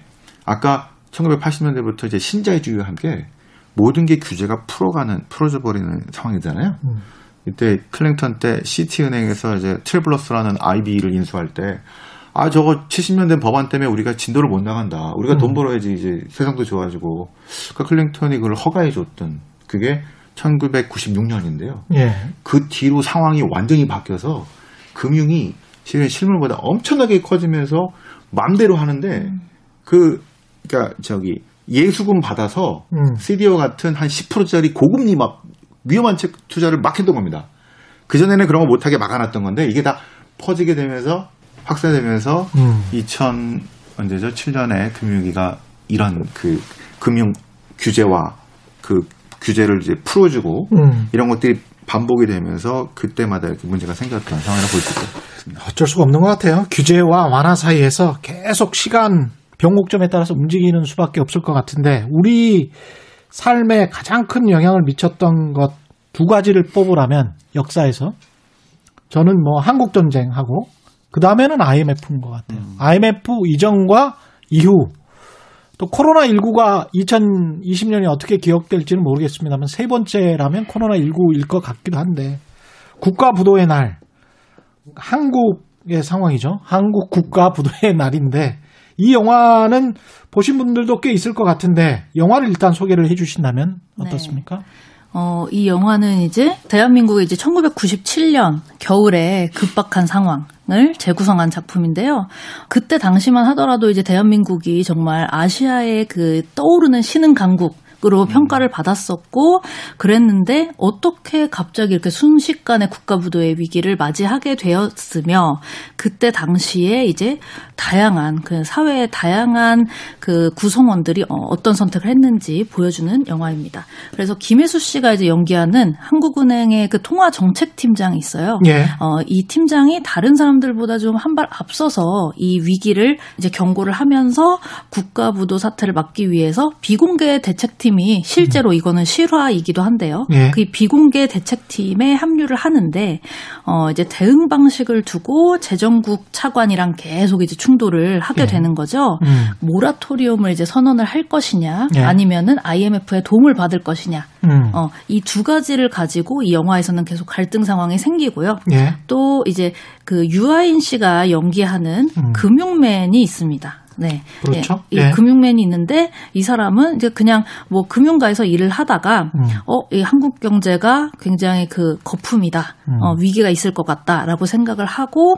아까 1980년대부터 이제 신자유주의와 함께 모든 게 규제가 풀어가는 풀어져 버리는 상황이잖아요. 음. 이때 클링턴 때 시티은행에서 이제 트래블러스라는 IB를 인수할 때 아, 저거 70년 된 법안 때문에 우리가 진도를 못 나간다. 우리가 음. 돈 벌어야지 이제 세상도 좋아지고. 그러니까 클링턴이 그걸 허가해 줬던 그게 1996년인데요. 예. 그 뒤로 상황이 완전히 바뀌어서 금융이 실물보다 엄청나게 커지면서 맘대로 하는데 음. 그 그러니까 저기 예수금 받아서 음. CDO 같은 한 10%짜리 고금리 막 위험한 책 투자를 막 했던 겁니다. 그 전에는 그런 거 못하게 막아놨던 건데 이게 다 퍼지게 되면서 확산되면서 음. 2000 언제죠? 7년에 금융위기가 이런 그 금융 규제와 그 규제를 이제 풀어주고 음. 이런 것들이 반복이 되면서 그때마다 이렇게 문제가 생겼던 상황이라고 볼 수 있습니다. 어쩔 수가 없는 것 같아요. 규제와 완화 사이에서 계속 시간 변곡점에 따라서 움직이는 수밖에 없을 것 같은데 우리 삶에 가장 큰 영향을 미쳤던 것 두 가지를 뽑으라면 역사에서 저는 뭐 한국 전쟁하고 그 다음에는 IMF인 것 같아요. 음. IMF 이전과 이후 또 코로나19가 2020년이 어떻게 기억될지는 모르겠습니다만 세 번째라면 코로나19일 것 같기도 한데 국가 부도의 날 한국의 상황이죠. 한국 국가 부도의 날인데 이 영화는 보신 분들도 꽤 있을 것 같은데 영화를 일단 소개를 해 주신다면 네. 어떻습니까? 네. 어, 이 영화는 이제 대한민국의 이제 1997년 겨울에 급박한 상황 을 재구성한 작품인데요. 그때 당시만 하더라도 이제 대한민국이 정말 아시아의 그 떠오르는 신흥 강국 으로 음. 평가를 받았었고 그랬는데 어떻게 갑자기 이렇게 순식간에 국가부도의 위기를 맞이하게 되었으며 그때 당시에 이제 다양한 그 사회의 다양한 그 구성원들이 어, 어떤 선택을 했는지 보여주는 영화입니다. 그래서 김혜수 씨가 이제 연기하는 한국은행의 그 통화 정책 팀장이 있어요. 예. 어, 이 팀장이 다른 사람들보다 좀 한 발 앞서서 이 위기를 이제 경고를 하면서 국가부도 사태를 막기 위해서 비공개 대책팀 대책팀이 실제로 음. 이거는 실화이기도 한데요. 예. 그 비공개 대책팀에 합류를 하는데 어 이제 대응 방식을 두고 재정국 차관이랑 계속 이제 충돌을 하게 예. 되는 거죠. 음. 모라토리움을 이제 선언을 할 것이냐 예. 아니면은 IMF의 도움을 받을 것이냐. 음. 어이 두 가지를 가지고 이 영화에서는 계속 갈등 상황이 생기고요. 예. 또 이제 그 유아인 씨가 연기하는 음. 금융맨이 있습니다. 네. 그렇죠. 예, 예. 금융맨이 있는데 이 사람은 이제 그냥 뭐 금융가에서 일을 하다가 음. 어, 이 한국 경제가 굉장히 그 거품이다. 음. 어, 위기가 있을 것 같다라고 생각을 하고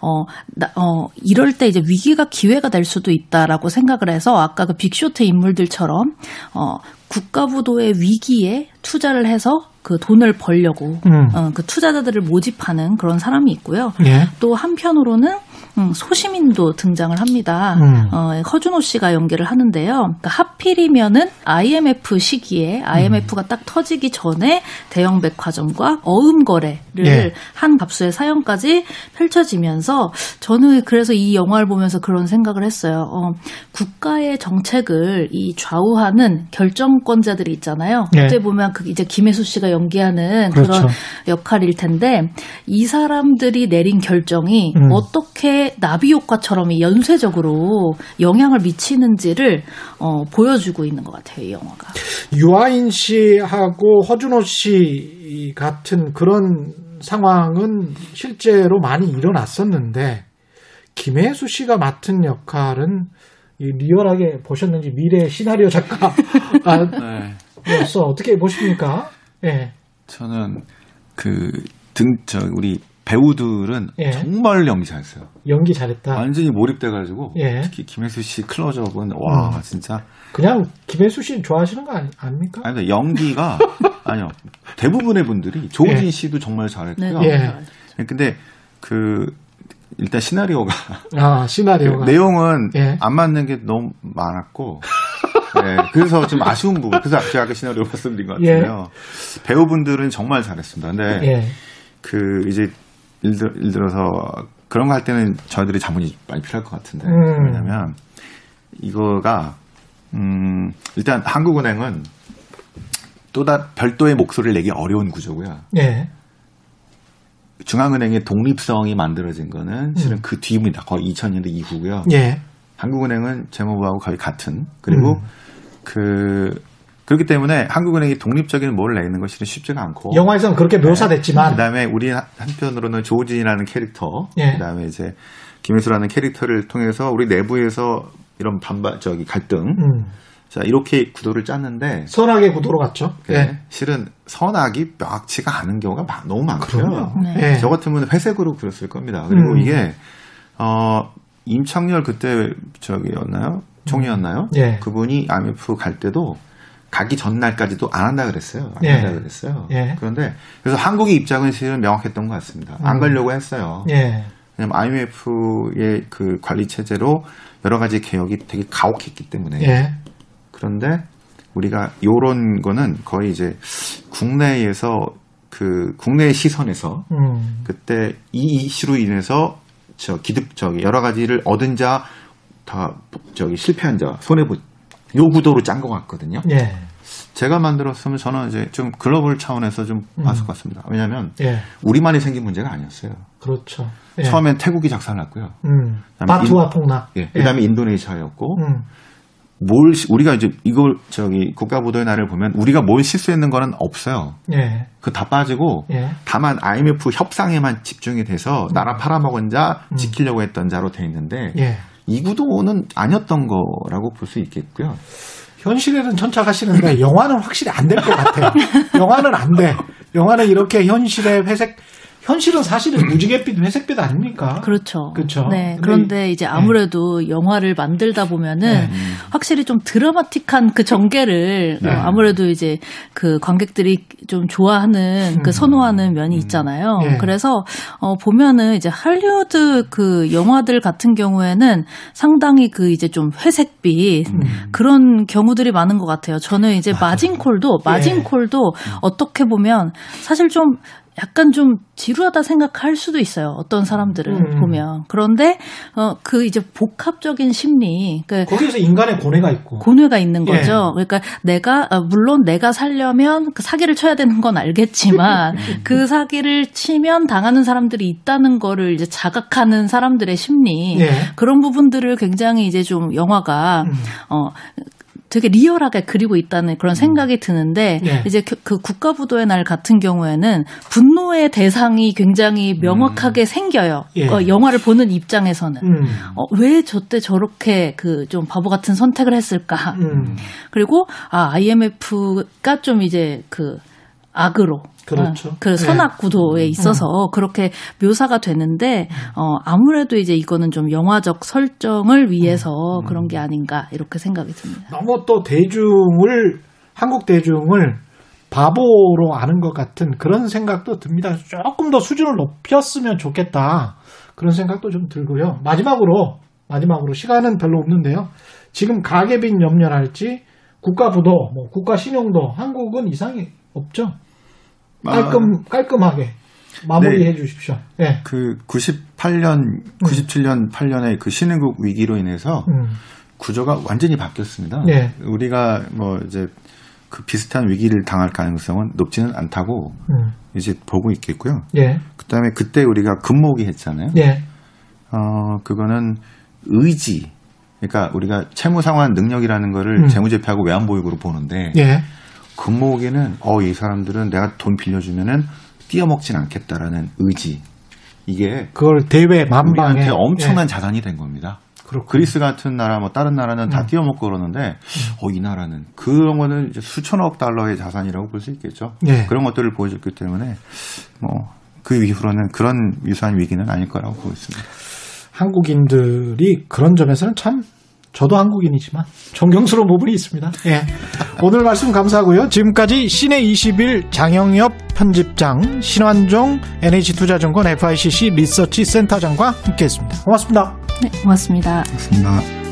어, 나, 어 이럴 때 이제 위기가 기회가 될 수도 있다라고 생각을 해서 아까 그 빅쇼트 인물들처럼 어 국가부도의 위기에 투자를 해서 그 돈을 벌려고 음. 어, 그 투자자들을 모집하는 그런 사람이 있고요. 예. 또 한편으로는 음, 소시민도 등장을 합니다. 음. 어, 허준호 씨가 연기를 하는데요. 그러니까 하필이면은 IMF 시기에 IMF가 음. 딱 터지기 전에 대형 백화점과 어음 거래를 예. 한 갑수의 사연까지 펼쳐지면서 저는 그래서 이 영화를 보면서 그런 생각을 했어요. 어, 국가의 정책을 이 좌우하는 결정 권자들이 있잖아요. 예. 그때 보면 그 이제 김혜수 씨가 연기하는 그렇죠. 그런 역할일 텐데 이 사람들이 내린 결정이 음. 어떻게 나비 효과처럼 연쇄적으로 영향을 미치는지를 어, 보여주고 있는 것 같아요, 이 영화가. 유아인 씨하고 허준호 씨 같은 그런 상황은 실제로 많이 일어났었는데 김혜수 씨가 맡은 역할은 리얼하게 보셨는지 미래 시나리오 작가 아, 네. 였어 어떻게 보십니까? 예. 네. 저는 그 등 저 우리 배우들은 예. 정말 연기 잘했어요. 연기 잘했다. 완전히 몰입돼가지고 예. 특히 김혜수 씨 클로즈업은 와 음. 진짜 그냥 김혜수 씨 좋아하시는 거 아니, 아닙니까? 아니 연기가 아니요 대부분의 분들이 조진 예. 씨도 정말 잘했고요. 네, 네. 예. 근데 그 일단 시나리오가 아 시나리오가 그 내용은 예. 안 맞는 게 너무 많았고 네, 그래서 좀 아쉬운 부분. 그래서 아까 시나리오 말씀드린 것 같은데요. 예. 배우분들은 정말 잘했습니다. 근데 예. 그 이제 예를, 들, 예를 들어서 그런 거 할 때는 저희들이 자문이 많이 필요할 것 같은데 음. 왜냐하면 이거가 음 일단 한국은행은 또다 별도의 목소리를 내기 어려운 구조고요. 네. 중앙은행의 독립성이 만들어진 거는 실은 음. 그 뒤입니다. 거의 2000년대 이후고요. 예. 한국은행은 재무부하고 거의 같은 그리고 음. 그 그렇기 때문에 한국은행이 독립적인 뭘 내는 것이 쉽지가 않고 영화에서는 그렇게 묘사됐지만 네. 그다음에 우리 한편으로는 조진이라는 캐릭터 예. 그다음에 이제 김혜수라는 캐릭터를 통해서 우리 내부에서 이런 반발 저기 갈등 음. 자 이렇게 구도를 짰는데 선악의 구도로 갔죠. 네, 예. 실은 선악이 명확치가 않은 경우가 너무 많고요. 네. 예. 저 같으면 회색으로 그렸을 겁니다. 그리고 음. 이게 어 임창열 그때 저기였나요? 총리였나요? 예. 그분이 IMF 갈 때도 가기 전날까지도 안 한다 그랬어요. 안 예. 한다 그랬어요. 예. 그런데 그래서 한국의 입장은 실은 명확했던 것 같습니다. 안 음. 가려고 했어요. 예. 왜냐면 IMF의 그 관리 체제로 여러 가지 개혁이 되게 가혹했기 때문에. 예. 그런데 우리가 요런 거는 거의 이제 국내에서 그 국내 시선에서 음. 그때 이 이슈로 인해서 저 기득 저기 여러 가지를 얻은 자 다 저기 실패한 자 손해 보. 요 구도로 짠 것 같거든요. 예. 제가 만들었으면 저는 이제 좀 글로벌 차원에서 좀 음. 봤을 것 같습니다. 왜냐하면 예. 우리만이 생긴 문제가 아니었어요. 그렇죠. 예. 처음엔 태국이 작살났고요. 음. 바투와 폭락. 예. 그다음에 예. 인도네시아였고 음. 뭘 우리가 이제 이걸 저기 국가보도의 날을 보면 우리가 뭘 실수했는 거는 없어요. 예. 그 다 빠지고 예. 다만 IMF 협상에만 집중이 돼서 음. 나라 팔아먹은 자 음. 지키려고 했던 자로 돼 있는데 예. 이 구도는 아니었던 거라고 볼 수 있겠고요. 현실에는 천착하시는데 영화는 확실히 안 될 것 같아요. 영화는 안 돼. 영화는 이렇게 현실의 회색 현실은 사실은 무지갯빛 회색빛 아닙니까? 그렇죠. 그렇죠. 네. 그런데 이제 네. 아무래도 네. 영화를 만들다 보면은 네. 확실히 좀 드라마틱한 그 전개를 네. 어, 아무래도 이제 그 관객들이 좀 좋아하는 그 음. 선호하는 면이 음. 있잖아요. 네. 그래서 어 보면은 이제 할리우드 그 영화들 같은 경우에는 상당히 그 이제 좀 회색빛 음. 그런 경우들이 많은 것 같아요. 저는 이제 마진콜도 마진콜도 예. 어떻게 보면 사실 좀 약간 좀 지루하다 생각할 수도 있어요. 어떤 사람들은 음. 보면. 그런데 어 그 이제 복합적인 심리. 그러니까 거기서 인간의 고뇌가 있고. 고뇌가 있는 예. 거죠. 예. 그러니까 내가 어, 물론 내가 살려면 그 사기를 쳐야 되는 건 알겠지만 그 사기를 치면 당하는 사람들이 있다는 거를 이제 자각하는 사람들의 심리. 예. 그런 부분들을 굉장히 이제 좀 영화가 음. 어 되게 리얼하게 그리고 있다는 그런 음. 생각이 드는데 네. 이제 그, 그 국가부도의 날 같은 경우에는 분노의 대상이 굉장히 음. 명확하게 음. 생겨요. 예. 어, 영화를 보는 입장에서는 음. 어, 왜 저때 저렇게 그 좀 바보 같은 선택을 했을까? 음. 그리고 아 IMF가 좀 이제 그 악으로 그렇죠. 어, 그 선악 구도에 네. 있어서 음. 그렇게 묘사가 되는데 어 아무래도 이제 이거는 좀 영화적 설정을 위해서 음. 그런 게 아닌가 이렇게 생각이 듭니다. 너무 또 대중을 한국 대중을 바보로 아는 것 같은 그런 생각도 듭니다. 조금 더 수준을 높였으면 좋겠다. 그런 생각도 좀 들고요. 마지막으로 마지막으로 시간은 별로 없는데요. 지금 가계빈 염려할지 국가부도 뭐 국가 신용도 한국은 이상이 없죠. 깔끔 깔끔하게 마무리해 네. 주십시오. 네. 그 98년, 97년, 8년의 그 신흥국 위기로 인해서 음. 구조가 완전히 바뀌었습니다. 네. 우리가 뭐 이제 그 비슷한 위기를 당할 가능성은 높지는 않다고 음. 이제 보고 있겠고요. 예. 그다음에 그때 우리가 금모기 했잖아요. 예. 어 그거는 의지. 그러니까 우리가 채무 상환 능력이라는 거를 음. 재무제표하고 외환보유고로 보는데 예. 금목에는 어 이 사람들은 내가 돈 빌려주면은 띄어먹진 않겠다라는 의지 이게 그걸 대외 만방에 엄청난 예. 자산이 된 겁니다. 그렇군요. 그리스 같은 나라 뭐 다른 나라는 다 음. 띄어먹고 그러는데 음. 어이 나라는 그런 거는 이제 수천억 달러의 자산이라고 볼 수 있겠죠. 예. 그런 것들을 보여줬기 때문에 뭐 그 이후로는 그런 유사한 위기는 아닐 거라고 보고 있습니다. 한국인들이 그런 점에서는 참 저도 한국인이지만 존경스러운 부분이 있습니다. 예. 오늘 말씀 감사하고요. 지금까지 시내 20일 장영엽 편집장, 신환종 NH투자증권 FICC 리서치 센터장과 함께했습니다. 고맙습니다. 네, 고맙습니다. 고맙습니다.